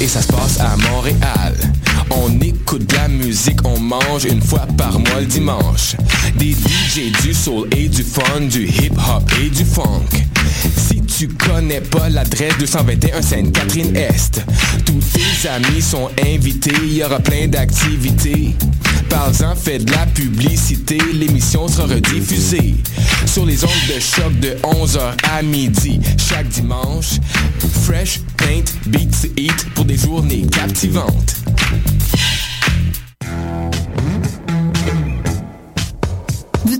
et ça se passe à Montréal. On écoute de la musique, on mange une fois par mois le dimanche. Des DJ, du soul et du fun, du hip hop et du funk. Tu connais pas l'adresse 221 Sainte-Catherine-Est, tous tes amis sont invités, il y aura plein d'activités. Parle-en, fais de la publicité, l'émission sera rediffusée sur les ondes de choc de 11h à midi chaque dimanche. Fresh, paint, beats, eat pour des journées captivantes.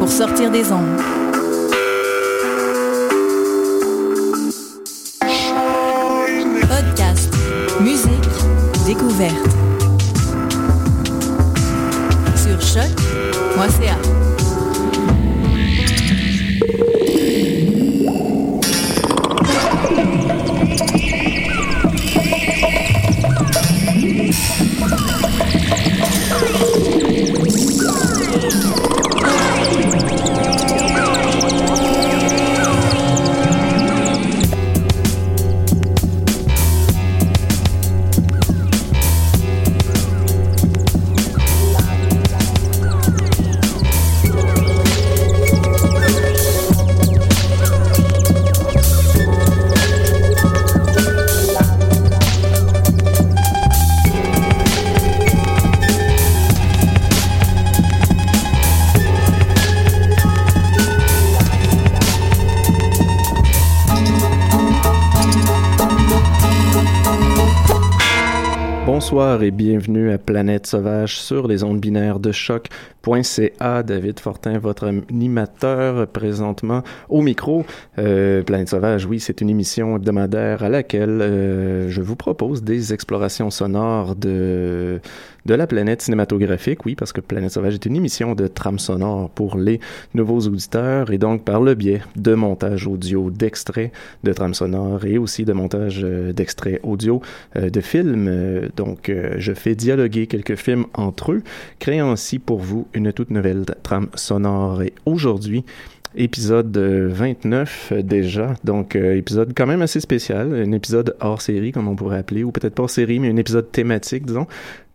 pour sortir des ondes. Podcast, musique, découverte. Et bienvenue à Planète Sauvage sur les ondes binaires de choc.ca. David Fortin, votre animateur présentement au micro. Euh, Planète Sauvage, oui, c'est une émission hebdomadaire à laquelle euh, je vous propose des explorations sonores de de la planète cinématographique, oui, parce que Planète Sauvage est une émission de trame sonore pour les nouveaux auditeurs et donc par le biais de montage audio d'extraits de trame sonore et aussi de montage euh, d'extraits audio euh, de films. Euh, donc, je fais dialoguer quelques films entre eux, créant ainsi pour vous une toute nouvelle trame sonore. Et aujourd'hui, épisode euh, 29 euh, déjà, donc épisode quand même assez spécial, un épisode hors série comme on pourrait appeler, ou peut-être pas hors série, mais un épisode thématique, disons,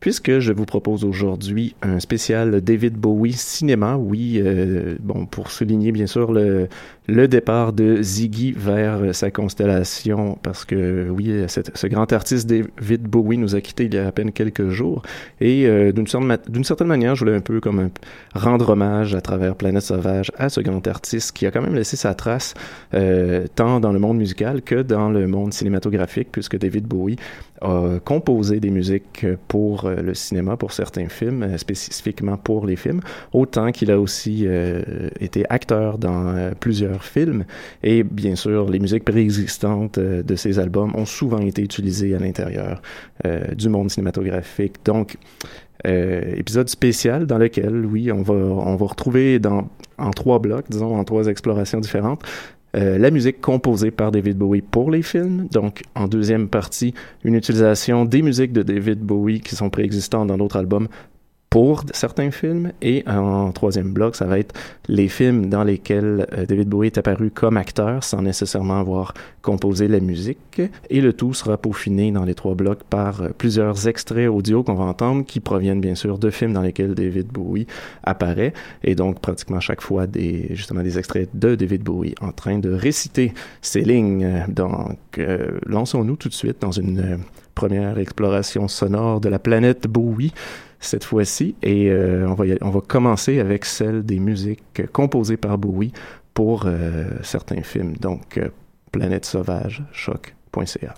puisque je vous propose aujourd'hui un spécial David Bowie cinéma, oui, euh, bon, pour souligner bien sûr le, le départ de Ziggy vers sa constellation, parce que oui, ce grand artiste David Bowie nous a quittés il y a à peine quelques jours, et euh, d'une certaine, manière, je voulais un peu comme rendre hommage à travers Planète Sauvage à ce grand artiste qui a quand même laissé sa trace euh, tant dans le monde musical que dans le monde cinématographique, puisque David Bowie a composé des musiques pour le cinéma, pour certains films, euh, spécifiquement pour les films, autant qu'il a aussi euh, été acteur dans euh, plusieurs films. Et bien sûr, les musiques préexistantes euh, de ces albums ont souvent été utilisées à l'intérieur euh, du monde cinématographique. Donc, euh, épisode spécial dans lequel, oui, on va, on va retrouver dans, en trois blocs, disons, en trois explorations différentes, euh, la musique composée par David Bowie pour les films. Donc, en deuxième partie, une utilisation des musiques de David Bowie qui sont préexistantes dans d'autres albums pour certains films. Et en troisième bloc, ça va être les films dans lesquels euh, David Bowie est apparu comme acteur sans nécessairement avoir composé la musique. Et le tout sera peaufiné dans les trois blocs par euh, plusieurs extraits audio qu'on va entendre qui proviennent bien sûr de films dans lesquels David Bowie apparaît. Et donc pratiquement chaque fois des, justement des extraits de David Bowie en train de réciter ces lignes. Donc euh, lançons-nous tout de suite dans une première exploration sonore de la planète Bowie cette fois-ci. Et euh, on, va on va commencer avec celle des musiques composées par Bowie pour euh, certains films. Donc, euh, Planète Sauvage, choc.ca.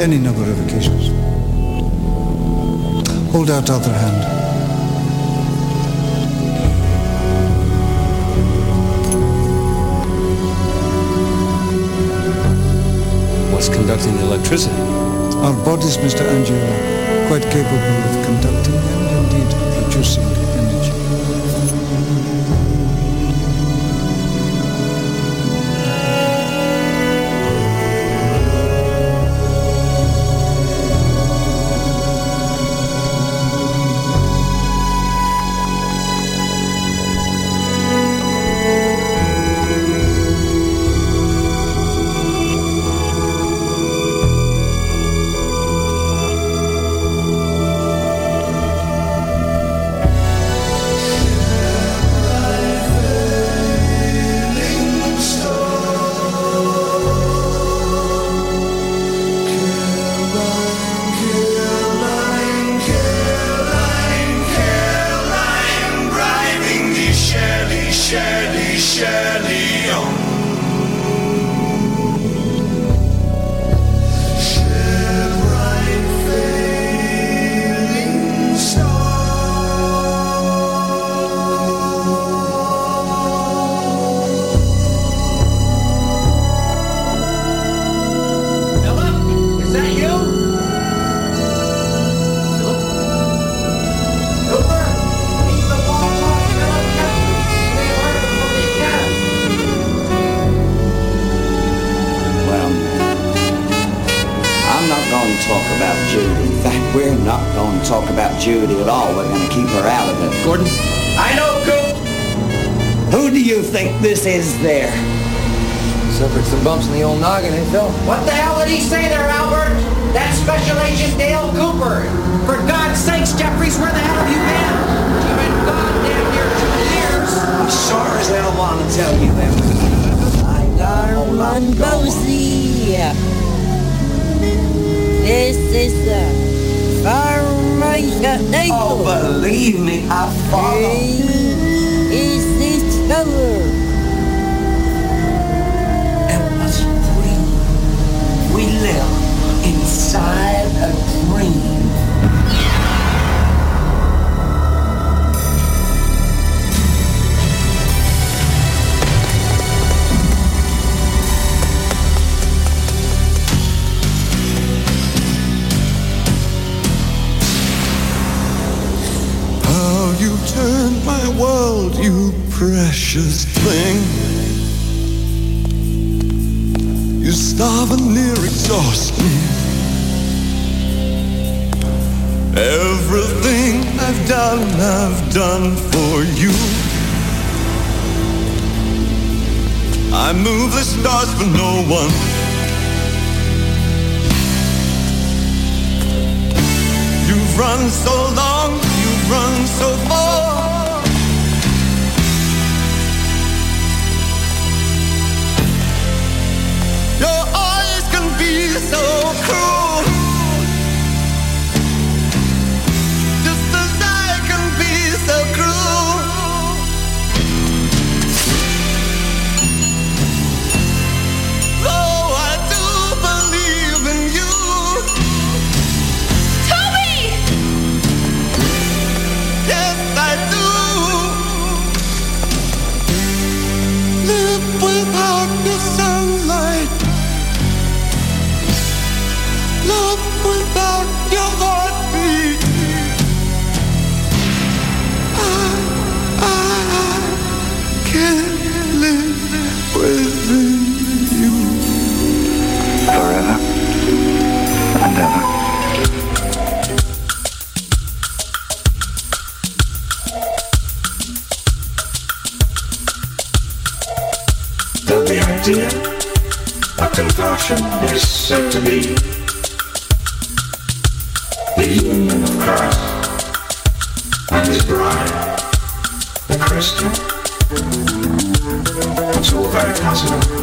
any number of occasions. Hold out other hand. What's conducting the electricity? Our bodies, Mr. Angelo, are quite capable of conducting and indeed producing this is there? Suffered some bumps in the old noggin, eh, Phil? What the hell did he say there, Albert? That's Special Agent Dale Cooper. For God's sakes, Jeffries, where the hell have you been? You've been gone damn near two years. I sure as hell want to tell you that. I got a whole lot Norman going. Bosie. This is the Farmation Oh, believe me, I follow. Is this cover? Inside a dream. How you turned my world, you precious thing. You starve and near exhaust me. Everything I've done, I've done for you. I move the stars for no one. You've run so long, you've run so far. without the sunlight, love without. A conversion is said to be the union of Christ and his bride, the Christian. It's all very possible.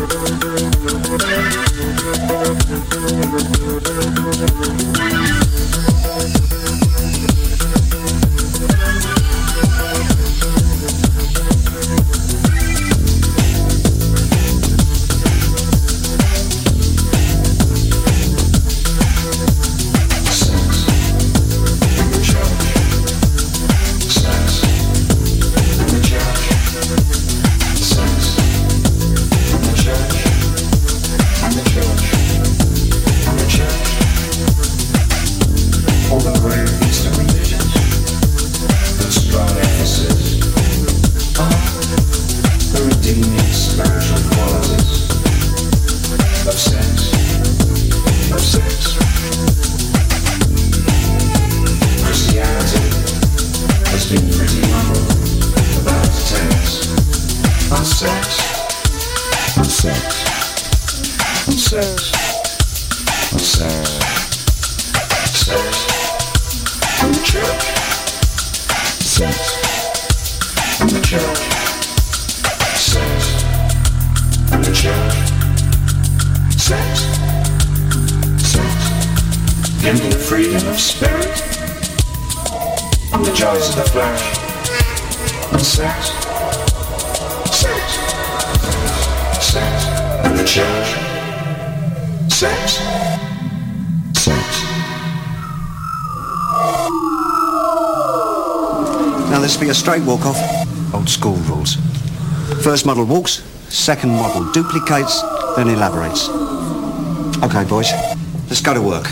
Model walks, second model duplicates, then elaborates. Okay, boys, let's go to work.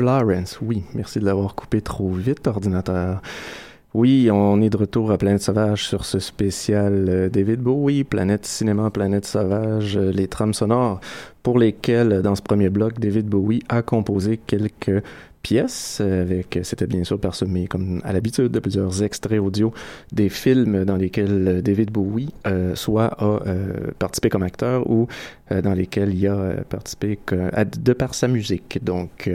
Lawrence, oui, merci de l'avoir coupé trop vite, ordinateur. Oui, on est de retour à Planète Sauvage sur ce spécial euh, David Bowie, Planète Cinéma, Planète Sauvage, euh, les trames sonores pour lesquelles, dans ce premier bloc, David Bowie a composé quelques pièce, euh, avec, c'était bien sûr parsemé, comme à l'habitude, de plusieurs extraits audio des films dans lesquels David Bowie soit a participé comme acteur ou dans lesquels il a participé de par sa musique. Donc,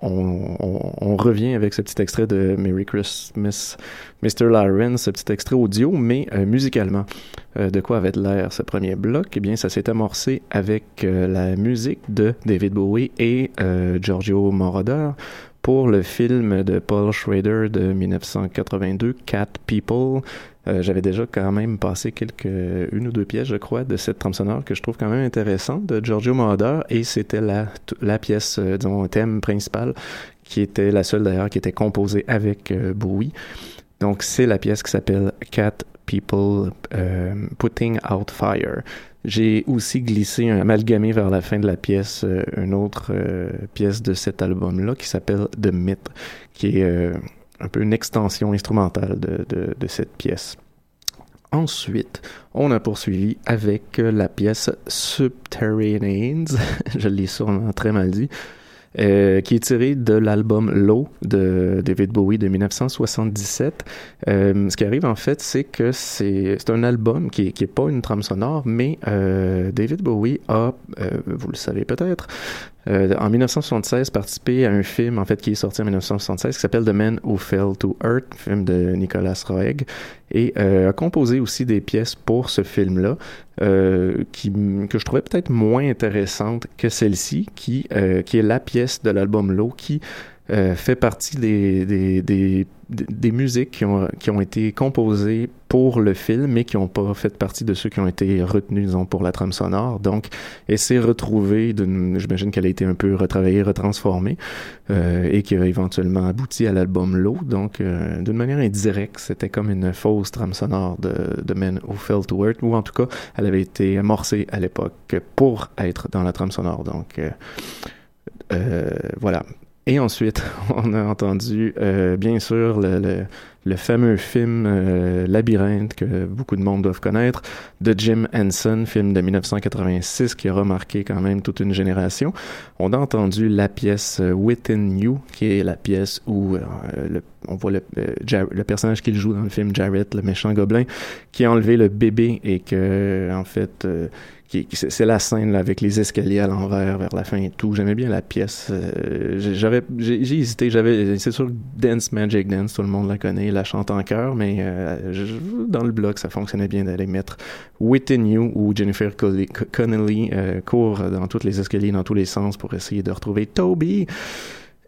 on, on- on revient avec ce petit extrait de Merry Christmas, Mr. Lawrence, ce petit extrait audio, mais euh, musicalement. Euh, de quoi avait l'air ce premier bloc? Eh bien, ça s'est amorcé avec euh, la musique de David Bowie et euh, Giorgio Moroder pour le film de Paul Schrader de 1982, Cat People. Euh, J'avais déjà quand même passé quelques une ou deux pièces, je crois, de cette trame sonore que je trouve quand même intéressante de Giorgio Moroder et c'était la, pièce, euh, disons, thème principal qui était la seule d'ailleurs qui était composée avec euh, Bowie. Donc c'est la pièce qui s'appelle Cat People euh, Putting Out Fire. J'ai aussi glissé, un amalgamé vers la fin de la pièce, euh, une autre euh, pièce de cet album-là qui s'appelle The Myth, qui est euh, un peu une extension instrumentale de, de, cette pièce. Ensuite, on a poursuivi avec la pièce Subterraneans, je l'ai sûrement très mal dit, euh, qui est tiré de l'album Low de David Bowie de 1977. Euh, ce qui arrive en fait, c'est que c'est un album qui est, qui est pas une trame sonore, mais euh, David Bowie a, euh, vous le savez peut-être, euh, en 1976 participé à un film en fait qui est sorti en 1976 qui s'appelle The Man Who Fell to Earth, film de Nicolas Roeg, et euh, a composé aussi des pièces pour ce film-là euh, qui que je trouvais peut-être moins intéressante que celle-ci, qui euh, qui est la pièce de l'album Low qui euh, fait partie des, des, des, des musiques qui ont, qui ont été composées pour le film, mais qui n'ont pas fait partie de ceux qui ont été retenus, disons, pour la trame sonore. Donc, elle s'est retrouvée, j'imagine qu'elle a été un peu retravaillée, retransformée, euh, et qui a éventuellement abouti à l'album Low. Donc, euh, d'une manière indirecte, c'était comme une fausse trame sonore de, de Men Who Fell to Earth, ou en tout cas, elle avait été amorcée à l'époque pour être dans la trame sonore. Donc, euh, voilà. Et ensuite, on a entendu, euh, bien sûr, le, le, le fameux film euh, Labyrinthe que beaucoup de monde doivent connaître, de Jim Henson, film de 1986 qui a remarqué quand même toute une génération. On a entendu la pièce euh, Within You, qui est la pièce où euh, on voit le, le personnage qu'il joue dans le film, Jarrett, le méchant gobelin, qui a enlevé le bébé et que, en fait, c'est la scène avec les escaliers à l'envers vers la fin et tout. J'aimais bien la pièce. Euh, j'ai- hésité. C'est sûr, Dance Magic Dance, tout le monde la connaît, la chante en chœur, mais euh, dans le bloc, ça fonctionnait bien d'aller mettre Within You où Jennifer Connelly, euh, court dans tous les escaliers, dans tous les sens pour essayer de retrouver Toby.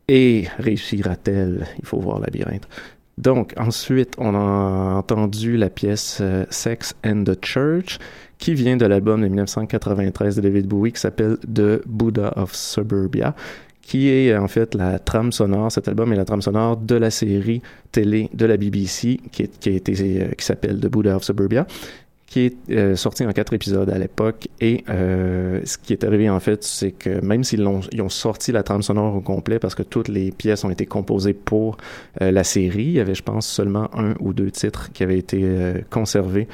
Et réussira-t-elle? Il faut voir labyrinthe. Donc, ensuite, on a entendu la pièce euh, Sex and the Church, qui vient de l'album de 1993 de David Bowie, qui s'appelle The Buddha of Suburbia, qui est en fait la trame sonore, cet album est la trame sonore de la série télé de la BBC, qui, qui, euh, qui s'appelle The Buddha of Suburbia, qui est euh, sorti en quatre épisodes à l'époque. Et euh, ce qui est arrivé en fait, c'est que même s'ils l'ont, ils ont sorti la trame sonore au complet parce que toutes les pièces ont été composées pour la série, il y avait, je pense, seulement un ou deux titres qui avaient été conservés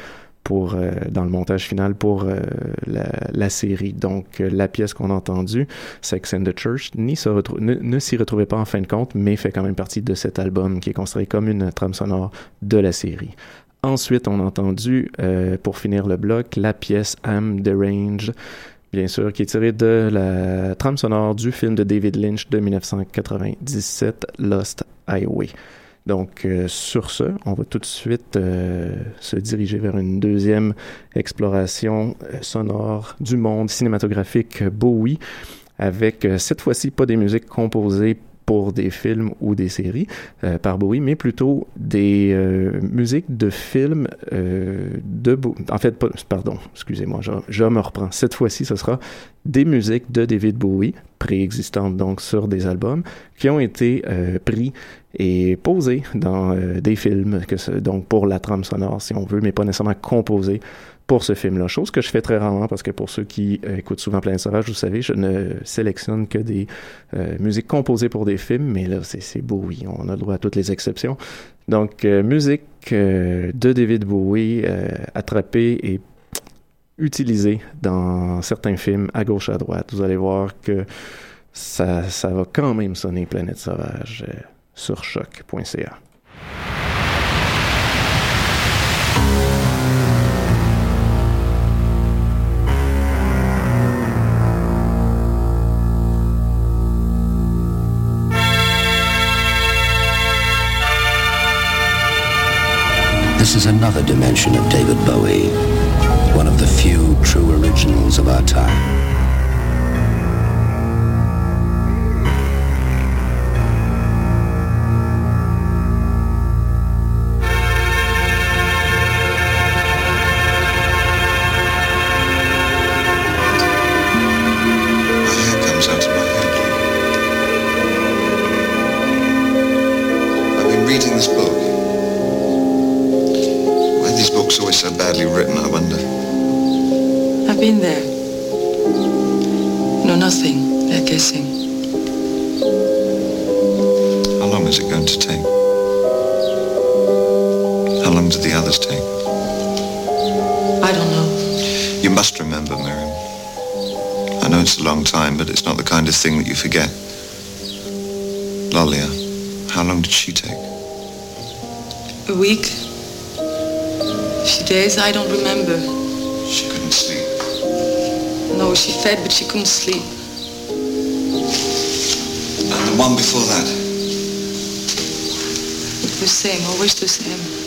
pour euh, dans le montage final pour euh, la, la série. Donc euh, la pièce qu'on a entendue, Sex and the Church, n'y se ne, ne s'y retrouvait pas en fin de compte, mais fait quand même partie de cet album qui est considéré comme une trame sonore de la série. Ensuite, on a entendu, euh, pour finir le bloc, la pièce I'm Deranged, bien sûr, qui est tirée de la trame sonore du film de David Lynch de 1997, Lost Highway. Donc, euh, sur ce, on va tout de suite euh, se diriger vers une deuxième exploration euh, sonore du monde cinématographique Bowie, avec cette fois-ci pas des musiques composées pour des films ou des séries euh, par Bowie, mais plutôt des euh, musiques de films euh, de Bo- En fait, pardon, excusez-moi, je, me reprends. Cette fois-ci, ce sera des musiques de David Bowie, préexistantes donc sur des albums, qui ont été pris et posés dans des films, que donc pour la trame sonore, si on veut, mais pas nécessairement composés pour ce film-là. Chose que je fais très rarement parce que pour ceux qui euh, écoutent souvent Plein Sauvage, vous savez, je ne sélectionne que des euh, musiques composées pour des films, mais là, c'est Bowie. On a le droit à toutes les exceptions. Donc, euh, musique de David Bowie attrapée et utilisée dans certains films à gauche à droite. Vous allez voir que ça, ça va quand même sonner Planète Sauvage sur choc.ca. another dimension of David Bowie, one of the few true originals of our time. Time, but it's not the kind of thing that you forget. Lalia, how long did she take? A week? A few days? I don't remember. She couldn't sleep. No, she fed, but she couldn't sleep. And the one before that? The same, always the same.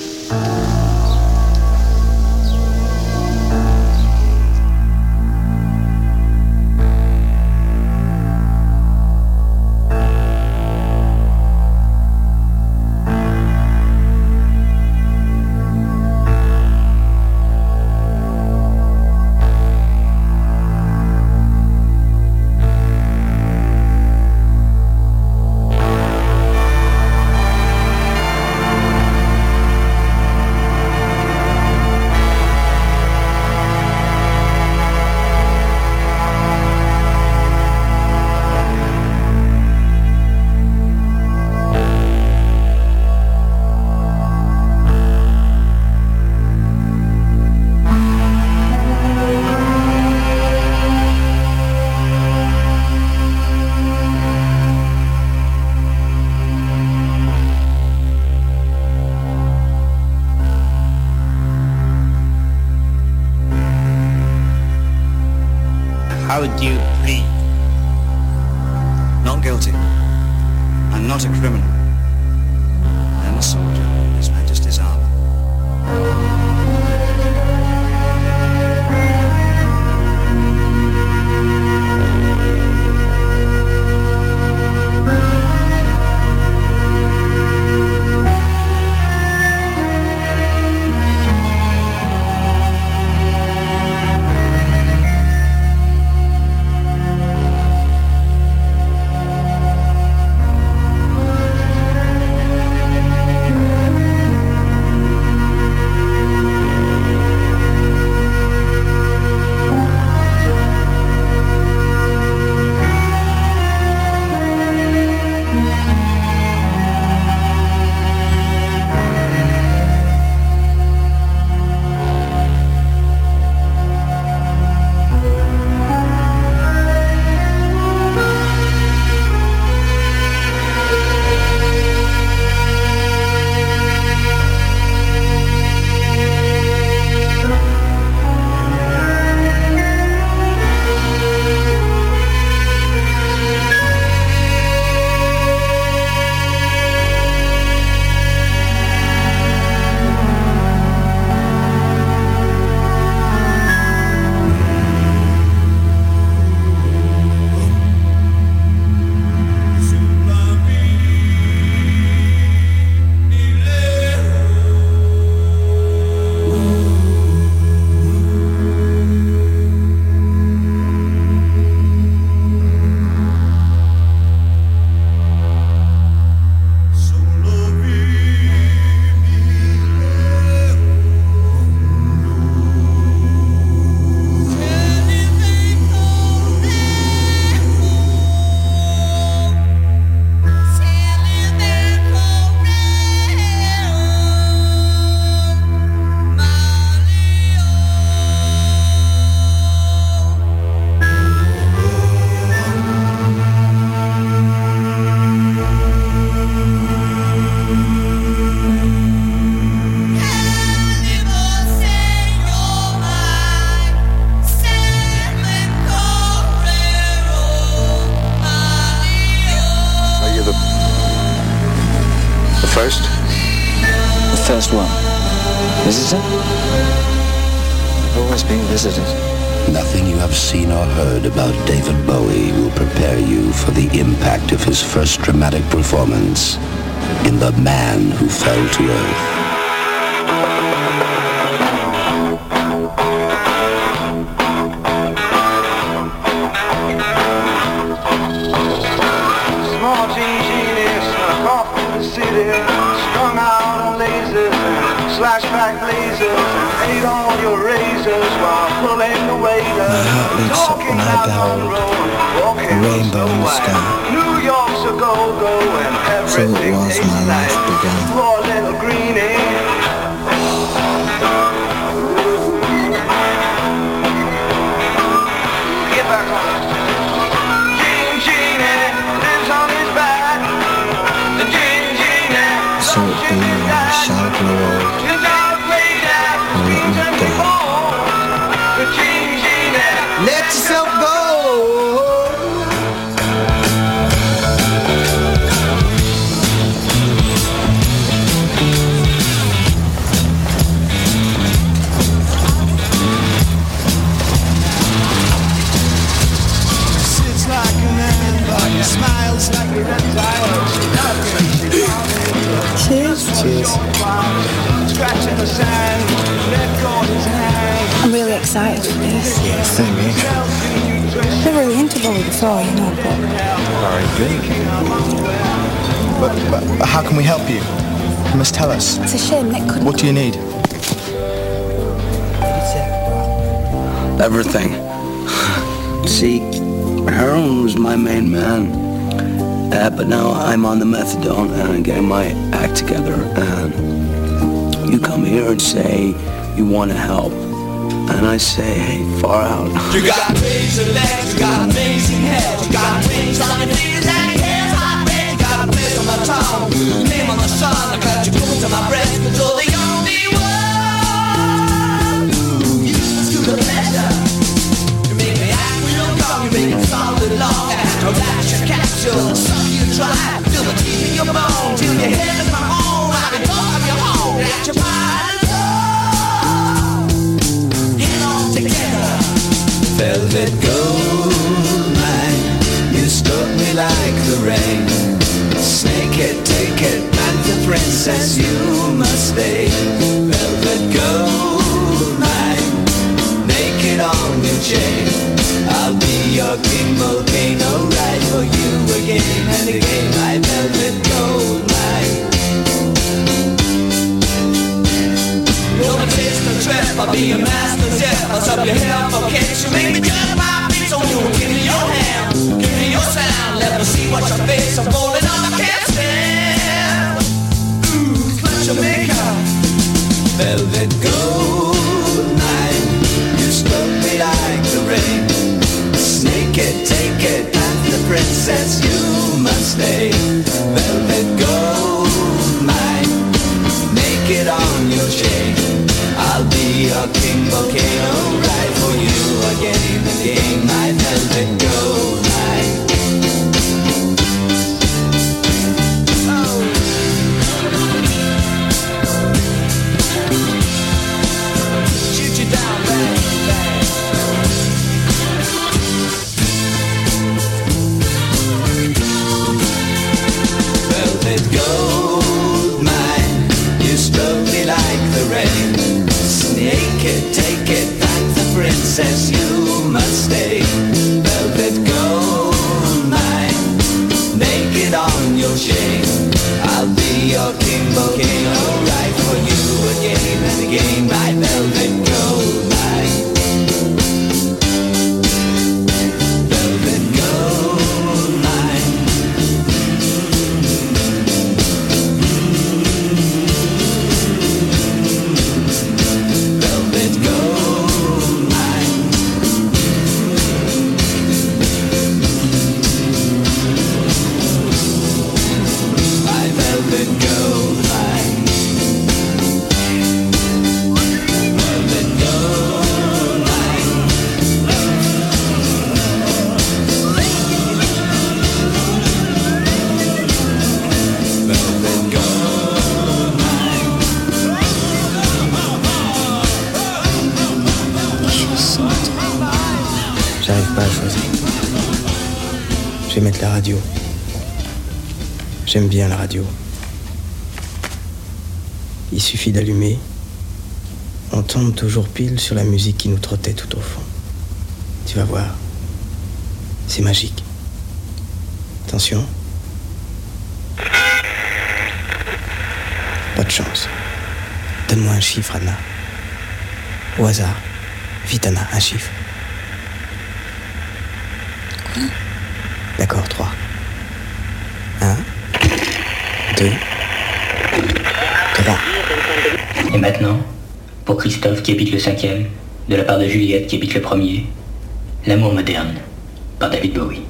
first dramatic performance in The Man Who Fell to Earth. flashback and Ate all your razors while pulling the waiters. My heart leaps up when I behold a rainbow in the sky. New York so it was my life began. excited for this. Yeah, same here. Never really into Bollywood at all, you know, but... Very good. But, but how can we help you? You must tell us. It's a shame Nick couldn't... What do you need? Everything. See, Heron was my main man. Uh, but now I'm on the methadone and I'm getting my act together. And you come here and say you want to help and I say, hey, far out. You got razor legs, you got amazing hair, you got wings on your and. You got a on my tongue, name on the sun, I got you to my breast. Sur la musique qui nous trottait tout au fond. Tu vas voir. C'est magique. Attention. Pas de chance. Donne-moi un chiffre, Anna. Au hasard. Vite, Anna, un chiffre. D'accord, trois. Un, deux, trois. Et maintenant, pour Christophe qui habite le cinquième, de la part de Juliette qui habite le premier, L'amour moderne, par David Bowie.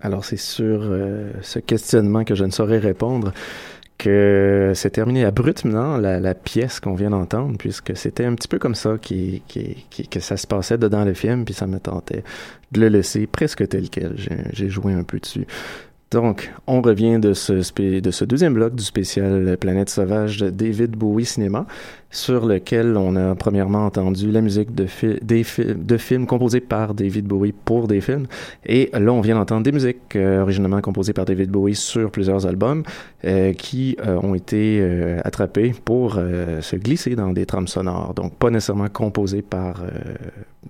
Alors, c'est sur euh, ce questionnement que je ne saurais répondre que c'est terminé abruptement la, pièce qu'on vient d'entendre, puisque c'était un petit peu comme ça que ça se passait dedans le film, puis ça me tentait de le laisser presque tel quel. J'ai joué un peu dessus. Donc, on revient de ce, deuxième bloc du spécial Planète Sauvage de David Bowie Cinéma, sur lequel on a premièrement entendu la musique de, films composés par David Bowie pour des films. Et là, on vient d'entendre des musiques euh, originellement composées par David Bowie sur plusieurs albums euh, qui euh, ont été euh, attrapés pour se glisser dans des trames sonores. Donc, pas nécessairement composées par,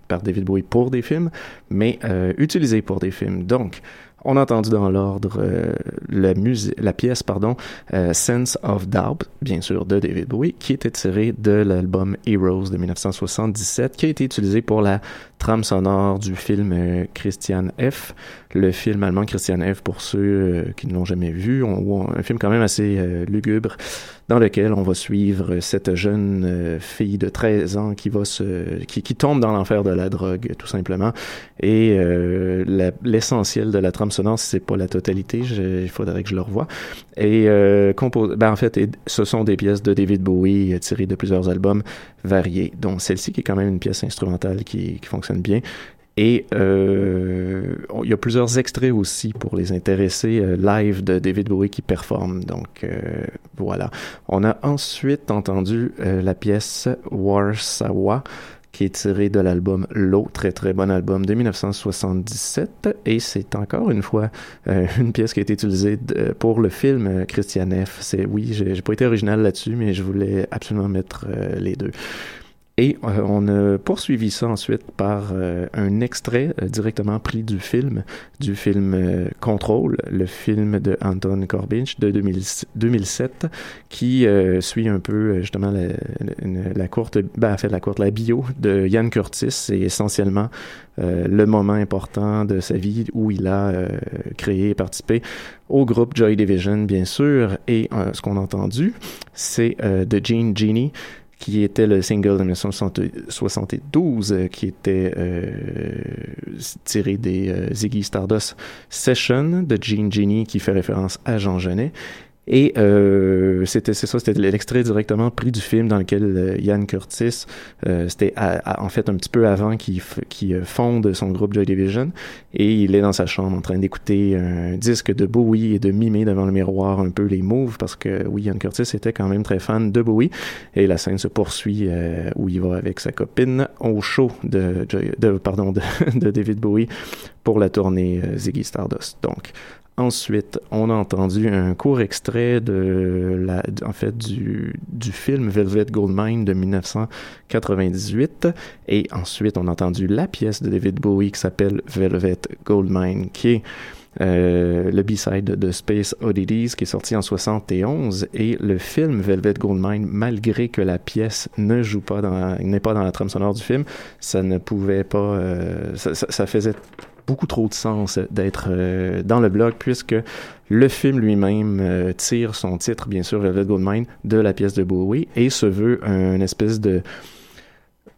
par David Bowie pour des films, mais utilisées pour des films. Donc, on a entendu dans l'ordre euh, la, pièce pardon, euh, Sense of Doubt, bien sûr, de David Bowie, qui était tirée de l'album Heroes de 1977, qui a été utilisé pour la trame sonore du film euh, Christian F., le film allemand Christian F., pour ceux euh, qui ne l'ont jamais vu, un film quand même assez euh, lugubre, dans lequel on va suivre cette jeune fille de 13 ans qui va se qui, tombe dans l'enfer de la drogue tout simplement et l'essentiel de la trame sonore c'est pas la totalité il faudrait que je le revoie et euh, ben, en fait ce sont des pièces de David Bowie tirées de plusieurs albums variés dont celle-ci qui est quand même une pièce instrumentale qui, fonctionne bien et euh, il y a plusieurs extraits aussi pour les intéressés euh, live de David Bowie qui performe. Donc euh, voilà. On a ensuite entendu la pièce Warsaw qui est tiré de l'album L'eau, très très bon album de 1977. Et c'est encore une fois euh, une pièce qui a été utilisée pour le film euh, Christian F. C'est oui, j'ai j'ai pas été original là-dessus, mais je voulais absolument mettre euh, les deux. Et euh, on a poursuivi ça ensuite par euh, un extrait euh, directement pris du film, du film euh, Control, le film de Anton Corbijn de 2000 2007, qui euh, suit un peu euh, justement la, la- courte, ben, en fait la courte, la bio de Ian Curtis. C'est essentiellement le moment important de sa vie où il a créé et participé au groupe Joy Division, bien sûr. Et ce qu'on a entendu, c'est de Gene Genie qui était le single de 1972, euh, qui était euh, tiré des euh, Ziggy Stardust Session de Gene Genie, qui fait référence à Jean Genet. Et euh, c'était c'est ça, c'était l'extrait directement pris du film dans lequel euh, Ian Curtis, euh, c'était en fait un petit peu avant qu'il euh, fonde son groupe Joy Division, et il est dans sa chambre en train d'écouter un disque de Bowie et de mimer devant le miroir un peu les moves, parce que oui, Ian Curtis était quand même très fan de Bowie, et la scène se poursuit euh, où il va avec sa copine au show de, Joy- pardon de, de David Bowie pour la tournée euh, Ziggy Stardust. Donc Ensuite, on a entendu un court extrait de en fait, du, film Velvet Goldmine de 1998. Et ensuite, on a entendu la pièce de David Bowie qui s'appelle Velvet Goldmine, qui est euh, le B-side de Space Oddities qui est sorti en 71 et le film Velvet Goldmine, malgré que la pièce ne joue pas dans, n'est pas dans la trame sonore du film, ça ne pouvait pas, euh, ça faisait beaucoup trop de sens d'être euh, dans le blog puisque le film lui-même euh, tire son titre, bien sûr, Velvet Goldmine, de la pièce de Bowie et se veut un espèce de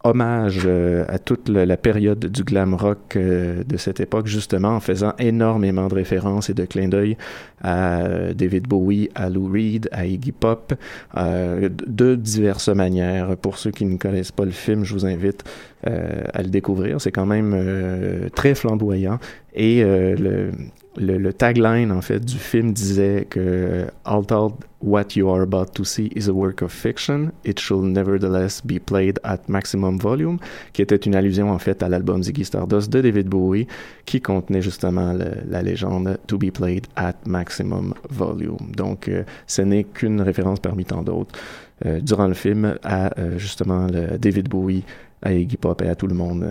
hommage euh, à toute la, période du glam rock euh, de cette époque, justement en faisant énormément de références et de clins d'œil à euh, David Bowie, à Lou Reed, à Iggy Pop, de diverses manières. Pour ceux qui ne connaissent pas le film, je vous invite à le découvrir. C'est quand même très flamboyant et le, le, tagline en fait du film disait que Although what you are about to see is a work of fiction, it should nevertheless be played at maximum volume, qui était une allusion en fait à l'album Ziggy Stardust de David Bowie, qui contenait justement la légende To be played at maximum volume. Donc euh, ce n'est qu'une référence parmi tant d'autres euh, durant le film à euh, justement David Bowie, à Iggy Pop et à tout le monde,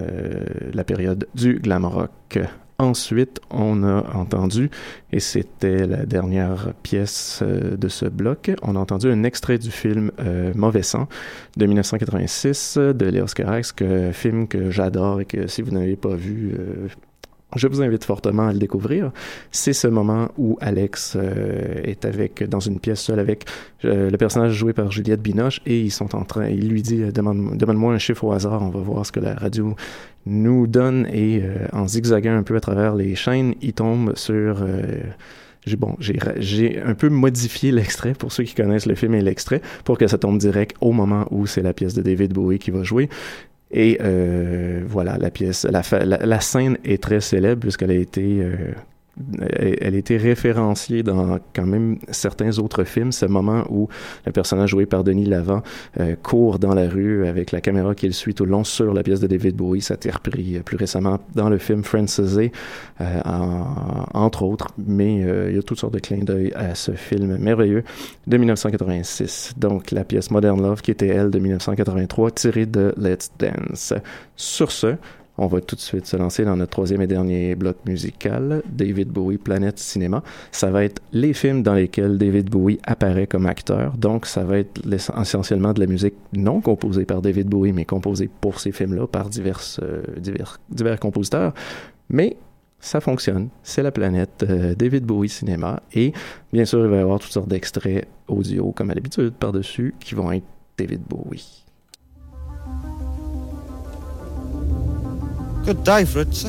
la période du glam rock. Ensuite, on a entendu, et c'était la dernière pièce euh, de ce bloc, on a entendu un extrait du film euh, Mauvais sang de 1986 de Léos Carax, film que j'adore et que si vous n'avez pas vu, euh, je vous invite fortement à le découvrir. C'est ce moment où Alex euh, est avec dans une pièce seule avec euh, le personnage joué par Juliette Binoche et ils sont en train. Il lui dit euh, demande demande-moi un chiffre au hasard, on va voir ce que la radio nous donne et euh, en zigzaguant un peu à travers les chaînes, il tombe sur bon, j'ai un peu modifié l'extrait pour ceux qui connaissent le film et l'extrait pour que ça tombe direct au moment où c'est la pièce de David Bowie qui va jouer. Et euh, voilà, la pièce, la, la, la scène est très célèbre puisqu'elle a été, euh, elle, été référenciée dans quand même certains autres films. Ce moment où le personnage joué par Denis Lavant euh, court dans la rue avec la caméra qui le suit tout le long sur la pièce de David Bowie. Ça a été repris euh, plus récemment dans le film Frances A, euh, en- entre autres. Mais il y a toutes sortes de clins d'œil à ce film merveilleux de 1986. Donc la pièce Modern Love qui était elle de 1983 tirée de Let's Dance. Sur ce, on va tout de suite se lancer dans notre troisième et dernier bloc musical, David Bowie, Planète Cinéma. Ça va être les films dans lesquels David Bowie apparaît comme acteur. Donc, ça va être essentiellement de la musique non composée par David Bowie, mais composée pour ces films-là par divers, euh, divers compositeurs. Mais ça fonctionne. C'est la planète euh, David Bowie Cinéma. Et bien sûr, il va y avoir toutes sortes d'extraits audio, comme à l'habitude, par-dessus, qui vont être David Bowie. Good day, Fritz.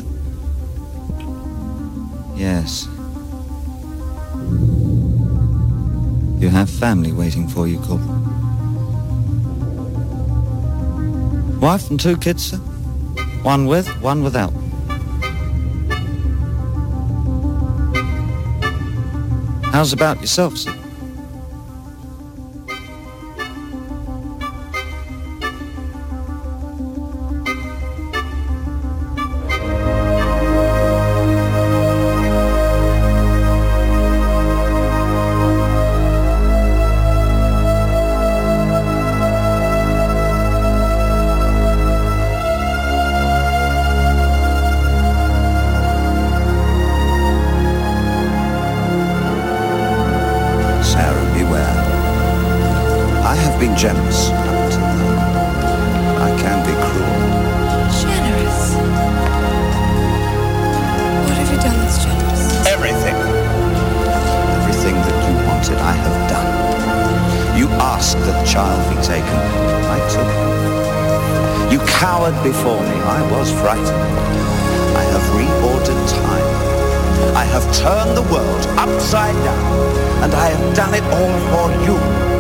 Yes. You have family waiting for you, Corporal. Wife and two kids, sir? One with, one without. How's about yourself, sir? You cowered before me. I was frightened. I have reordered time. I have turned the world upside down. And I have done it all for you.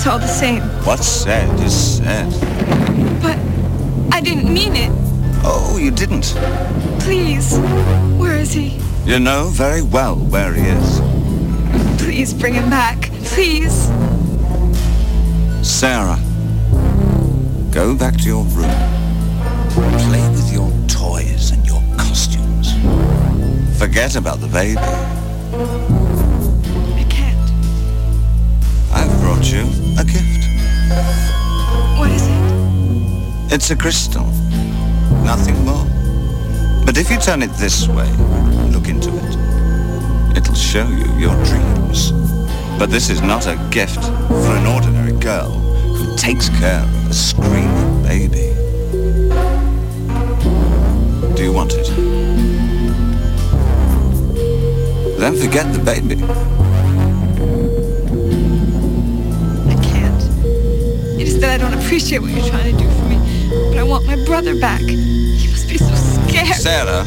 It's all the same. What's said is said. But I didn't mean it. Oh, you didn't. Please. Where is he? You know very well where he is. Please bring him back. Please. Sarah, go back to your room. Play with your toys and your costumes. Forget about the baby. I can't. I've brought you a gift. What is it? It's a crystal. Nothing more. But if you turn it this way, look into it, it'll show you your dreams. But this is not a gift for an ordinary girl who takes care of a screaming baby. Do you want it? Then forget the baby. I don't appreciate what you're trying to do for me. But I want my brother back. He must be so scared. Sarah,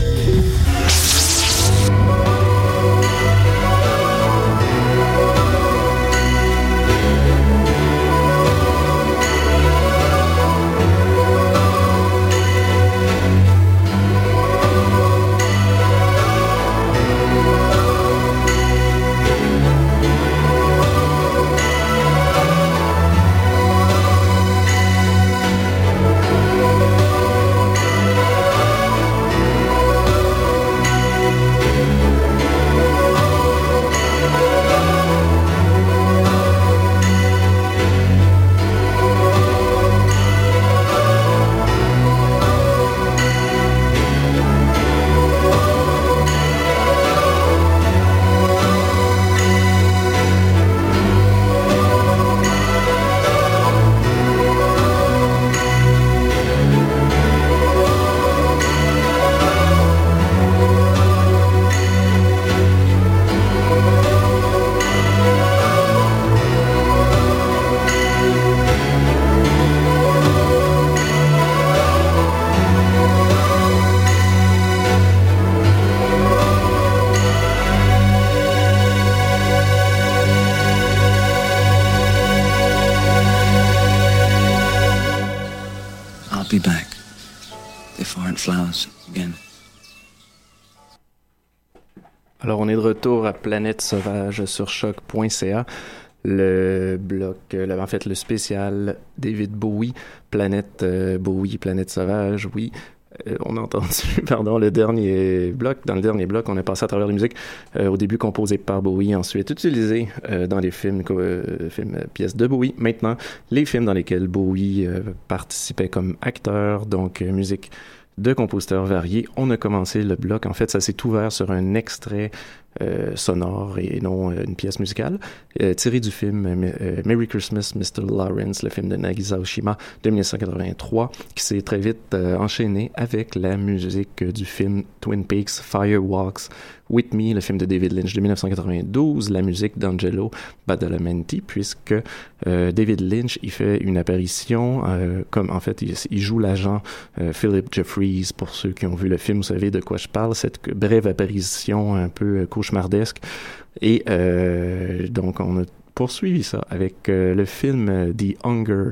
Alors, on est de retour à Planète Sauvage sur choc.ca. Le bloc, euh, en fait, le spécial David Bowie, Planète euh, Bowie, Planète Sauvage, oui. Euh, on a entendu, pardon, le dernier bloc. Dans le dernier bloc, on est passé à travers les musiques euh, au début composées par Bowie, ensuite utilisées euh, dans les films, pièces de Bowie. Maintenant, les films dans lesquels Bowie participait comme acteur, donc musique de compositeurs variés. On a commencé le bloc. En fait, ça s'est ouvert sur un extrait euh, sonore et non euh, une pièce musicale, euh, tiré du film Merry Christmas, Mr. Lawrence, le film de Nagisa Oshima de 1983, qui s'est très vite enchaîné avec la musique du film Twin Peaks Firewalks With Me, le film de David Lynch de 1992, la musique d'Angelo Badalamenti, puisque David Lynch il fait une apparition, comme en fait il, joue l'agent Philip Jeffries, pour ceux qui ont vu le film, vous savez de quoi je parle, cette brève apparition un peu euh, cauchemardesque. Et euh, donc on a poursuivi ça avec euh, le film euh, The Hunger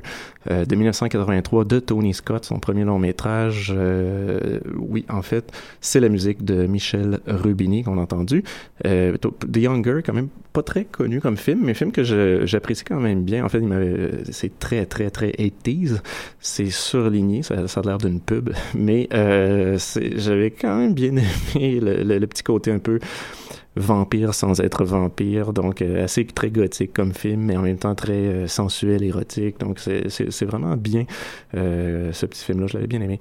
euh, de 1983 de Tony Scott, son premier long métrage. Euh, oui, en fait, c'est la musique de Michel Rubini qu'on a entendu. The Hunger, quand même pas très connu comme film, mais film que j'apprécie quand même bien. En fait, c'est très, très, très 80s. C'est surligné, ça, a l'air d'une pub, mais j'avais quand même bien aimé le petit côté un peu vampire sans être vampire, donc euh, assez très gothique comme film, mais en même temps très euh, sensuel, érotique. Donc c'est- vraiment bien euh, ce petit film-là, je l'avais bien aimé.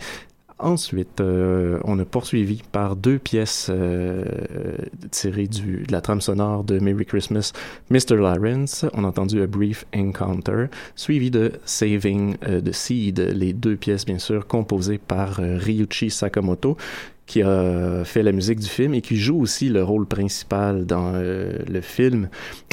Ensuite, euh, on a poursuivi par deux pièces euh, tirées de la trame sonore de Merry Christmas, Mr. Lawrence. On a entendu A Brief Encounter, suivi de Saving euh, the Seed, les deux pièces bien sûr composées par Ryuichi Sakamoto qui a fait la musique du film et qui joue aussi le rôle principal dans le film.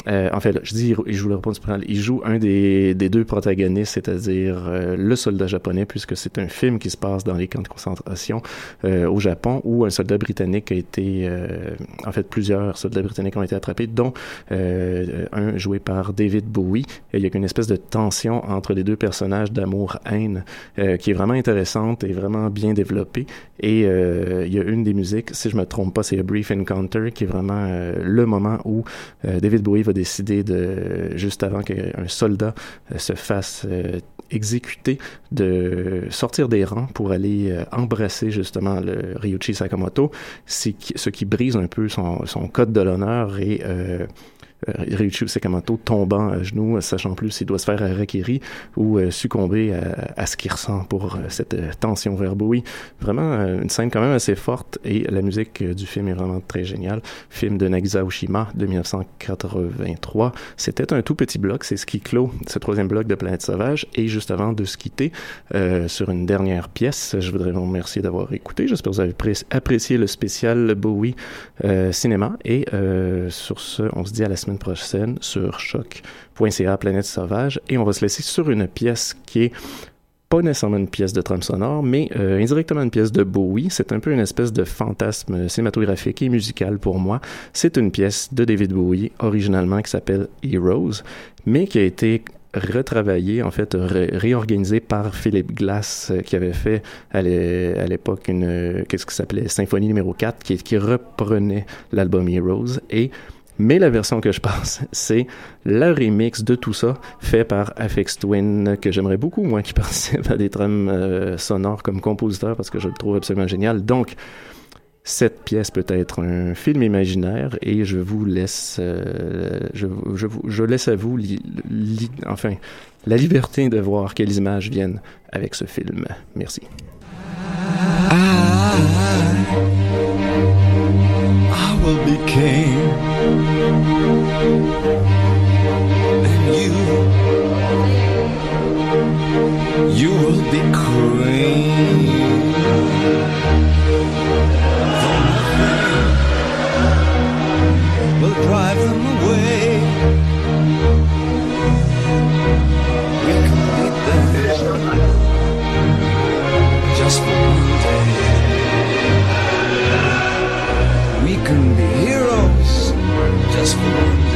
Euh, en fait, je dis il joue le rôle principal, il joue un des, deux protagonistes, c'est-à-dire euh, le soldat japonais, puisque c'est un film qui se passe dans les camps de concentration euh, au Japon, où un soldat britannique a été, euh, en fait, plusieurs soldats britanniques ont été attrapés, dont euh, un joué par David Bowie. Il y a une espèce de tension entre les deux personnages d'amour-haine euh, qui est vraiment intéressante et vraiment bien développée. Et il y a une des musiques, si je me trompe pas, c'est A Brief Encounter, qui est vraiment le moment où David Bowie va décider de, juste avant qu'un soldat euh, se fasse euh, exécuter, de sortir des rangs pour aller euh, embrasser justement le Ryuichi Sakamoto, ce qui brise un peu son, son code de l'honneur et euh, Ryuichi Sakamoto tombant à genoux, euh, sachant plus s'il doit se faire harakiri ou euh, succomber à, à ce qu'il ressent pour euh, cette euh, tension vers Bowie. Vraiment euh, une scène quand même assez forte et la musique euh, du film est vraiment très géniale. Film de Nagisa Oshima de 1983. C'était un tout petit bloc, c'est ce qui clôt ce troisième bloc de Planète Sauvage et juste avant de se quitter euh, sur une dernière pièce, je voudrais vous remercier d'avoir écouté. J'espère que vous avez pré- apprécié le spécial Bowie euh, cinéma et euh, sur ce, on se dit à la semaine prochaine sur choc.ca Planète Sauvage et on va se laisser sur une pièce qui est pas nécessairement une pièce de trame sonore, mais euh, indirectement une pièce de Bowie. C'est un peu une espèce de fantasme cinématographique et musical pour moi. C'est une pièce de David Bowie, originalement qui s'appelle Heroes, mais qui a été retravaillée, en fait, ré- réorganisée par Philip Glass, euh, qui avait fait à l'é- à l'époque une, euh, qu'est-ce qui s'appelait Symphonie numéro 4, qui, qui reprenait l'album Heroes et mais la version que je passe, c'est le remix de tout ça, fait par Afex Twin, que j'aimerais beaucoup, moi, qui participe à des trames euh, sonores comme compositeur, parce que je le trouve absolument génial. Donc, cette pièce peut être un film imaginaire, et je vous laisse, euh, je, je, laisse à vous, enfin, la liberté de voir quelles images viennent avec ce film. Merci. King, and you, you will be queen. successful.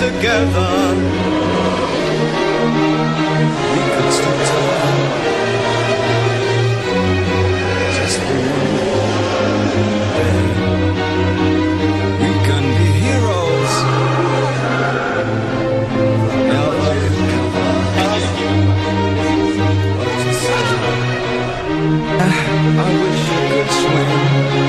Together. We could still talk. Just day. We can be heroes. Ever. I wish you could swim.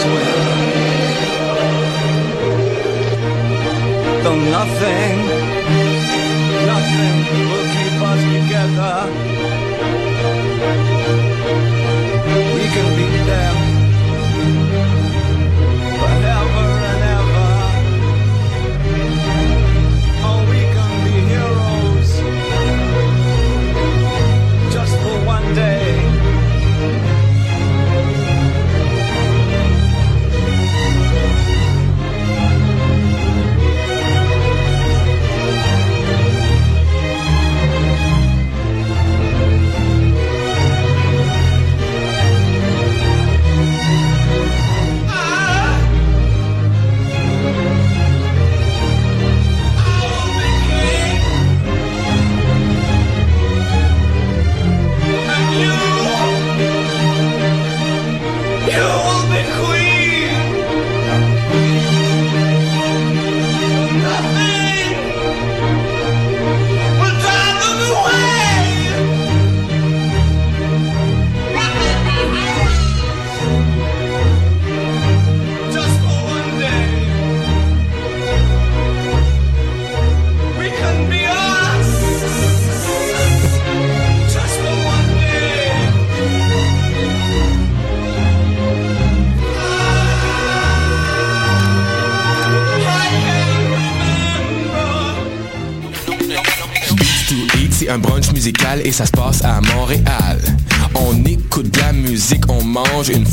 Swim. Though nothing, nothing will keep us together. Et ça se passe à Montréal. On écoute de la musique, on mange une fois